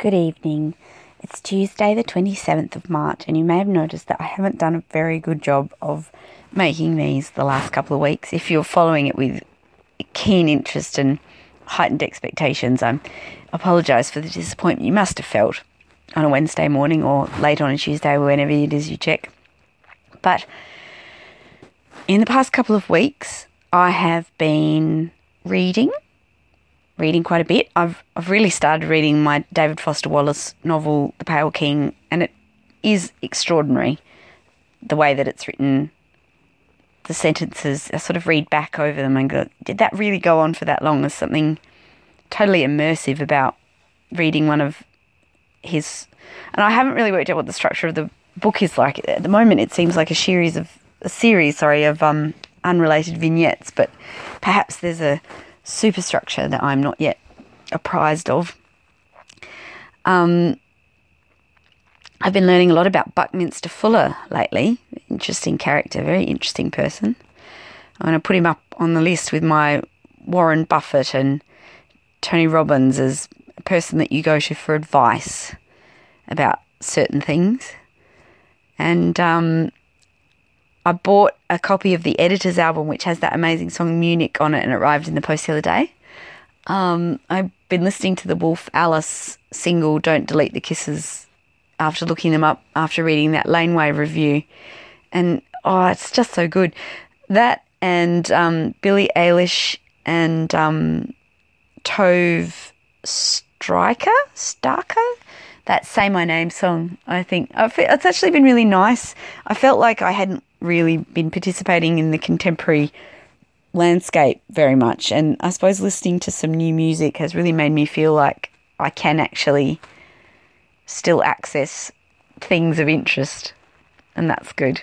Good evening. It's Tuesday, the 27th of March, and you may have noticed that I haven't done a very good job of making these the last couple of weeks. If you're following it with keen interest and heightened expectations, I apologise for the disappointment you must have felt on a Wednesday morning or late on a Tuesday, whenever it is you check. But in the past couple of weeks, I have been reading reading quite a bit. I've I've really started reading my David Foster Wallace novel, The Pale King, and it is extraordinary the way that it's written. The sentences, I sort of read back over them and go, did that really go on for that long? There's something totally immersive about reading one of his. And I haven't really worked out what the structure of the book is like. At the moment, it seems like a series of a series, sorry, of um, unrelated vignettes, but perhaps there's a superstructure that I'm not yet apprised of. Um, I've been learning a lot about Buckminster Fuller lately. Interesting character, very interesting person. I'm going to put him up on the list with my Warren Buffett and Tony Robbins as a person that you go to for advice about certain things. And um, I bought a copy of the Editors album, which has that amazing song Munich on it, and it arrived in the post the other day. Um, I've been listening to the Wolf Alice single "Don't Delete the Kisses" after looking them up after reading that Laneway review, and oh, it's just so good. That and um, Billie Eilish and um, Tove Striker Starker, that "Say My Name" song. I think it's actually been really nice. I felt like I hadn't really been participating in the contemporary landscape very much. And I suppose listening to some new music has really made me feel like I can actually still access things of interest, and that's good.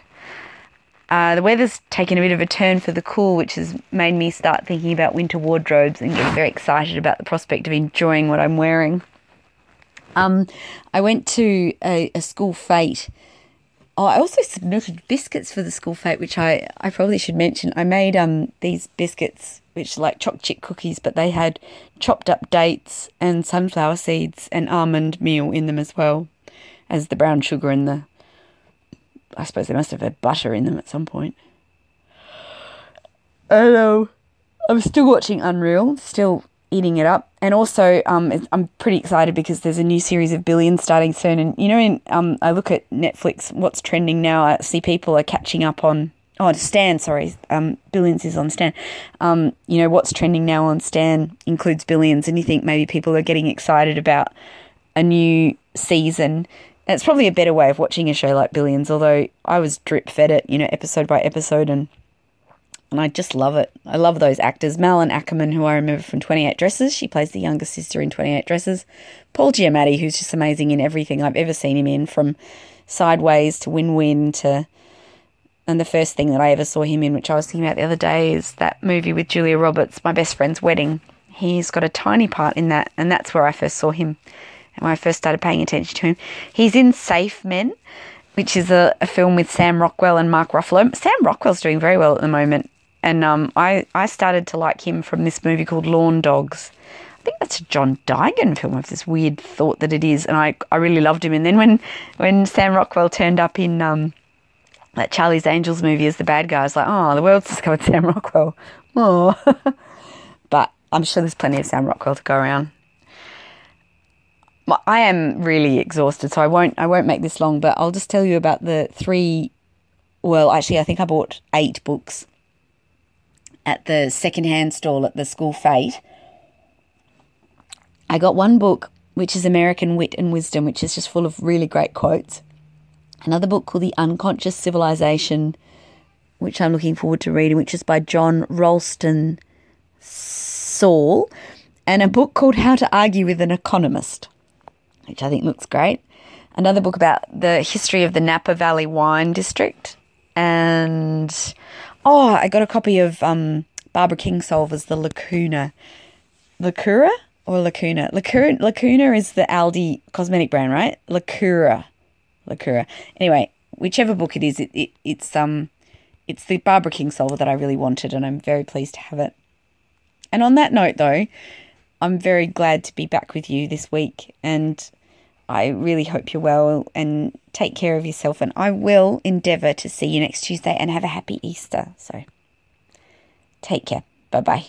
Uh, the weather's taken a bit of a turn for the cool, which has made me start thinking about winter wardrobes and getting very excited about the prospect of enjoying what I'm wearing. Um, I went to a, a school fete Oh, I also submitted biscuits for the school fete, which I, I probably should mention. I made um these biscuits, which are like choc chip cookies, but they had chopped up dates and sunflower seeds and almond meal in them as well as the brown sugar and the. I suppose they must have had butter in them at some point. Hello. I'm still watching Unreal, still eating it up. And also, um, I'm pretty excited because there's a new series of Billions starting soon. And you know, in, um, I look at Netflix, what's trending now. I see people are catching up on. Oh, Stan, sorry. Um, Billions is on Stan. Um, you know, what's trending now on Stan includes Billions, and you think maybe people are getting excited about a new season. It's probably a better way of watching a show like Billions, although I was drip fed it, you know, episode by episode, and and I just love it. I love those actors. Malin Akerman, who I remember from 28 Dresses, she plays the younger sister in 28 Dresses. Paul Giamatti, who's just amazing in everything I've ever seen him in, from Sideways to Win Win to. And the first thing that I ever saw him in, which I was thinking about the other day, is that movie with Julia Roberts, My Best Friend's Wedding. He's got a tiny part in that, and that's where I first saw him and when I first started paying attention to him. He's in Safe Men, which is a, a film with Sam Rockwell and Mark Ruffalo. Sam Rockwell's doing very well at the moment and um, I, I started to like him from this movie called Lawn Dogs. I think that's a John Duigan film. I have this weird thought that it is, and I, I really loved him. And then when when Sam Rockwell turned up in um, that Charlie's Angels movie as the bad guy, I was like, oh, the world's discovered Sam Rockwell. Oh, but I'm sure there's plenty of Sam Rockwell to go around. I am really exhausted, so I won't I won't make this long. But I'll just tell you about the three. Well, actually, I think I bought eight books at the secondhand stall at the school fete, I got one book which is American Wit and Wisdom, which is just full of really great quotes. Another book called The Unconscious Civilization, which I'm looking forward to reading, which is by John Ralston Saul, and a book called How to Argue with an Economist, which I think looks great. Another book about the history of the Napa Valley wine district, and Oh, I got a copy of um, Barbara Kingsolver's The Lacuna. Lacura or Lacuna? Lacuna, Lacuna is the Aldi cosmetic brand, right? Lacura. Lacura. Anyway, whichever book it is, it, it it's um it's the Barbara Kingsolver that I really wanted and I'm very pleased to have it. And on that note though, I'm very glad to be back with you this week and I really hope you're well and take care of yourself. And I will endeavour to see you next Tuesday and have a happy Easter. So take care. Bye bye.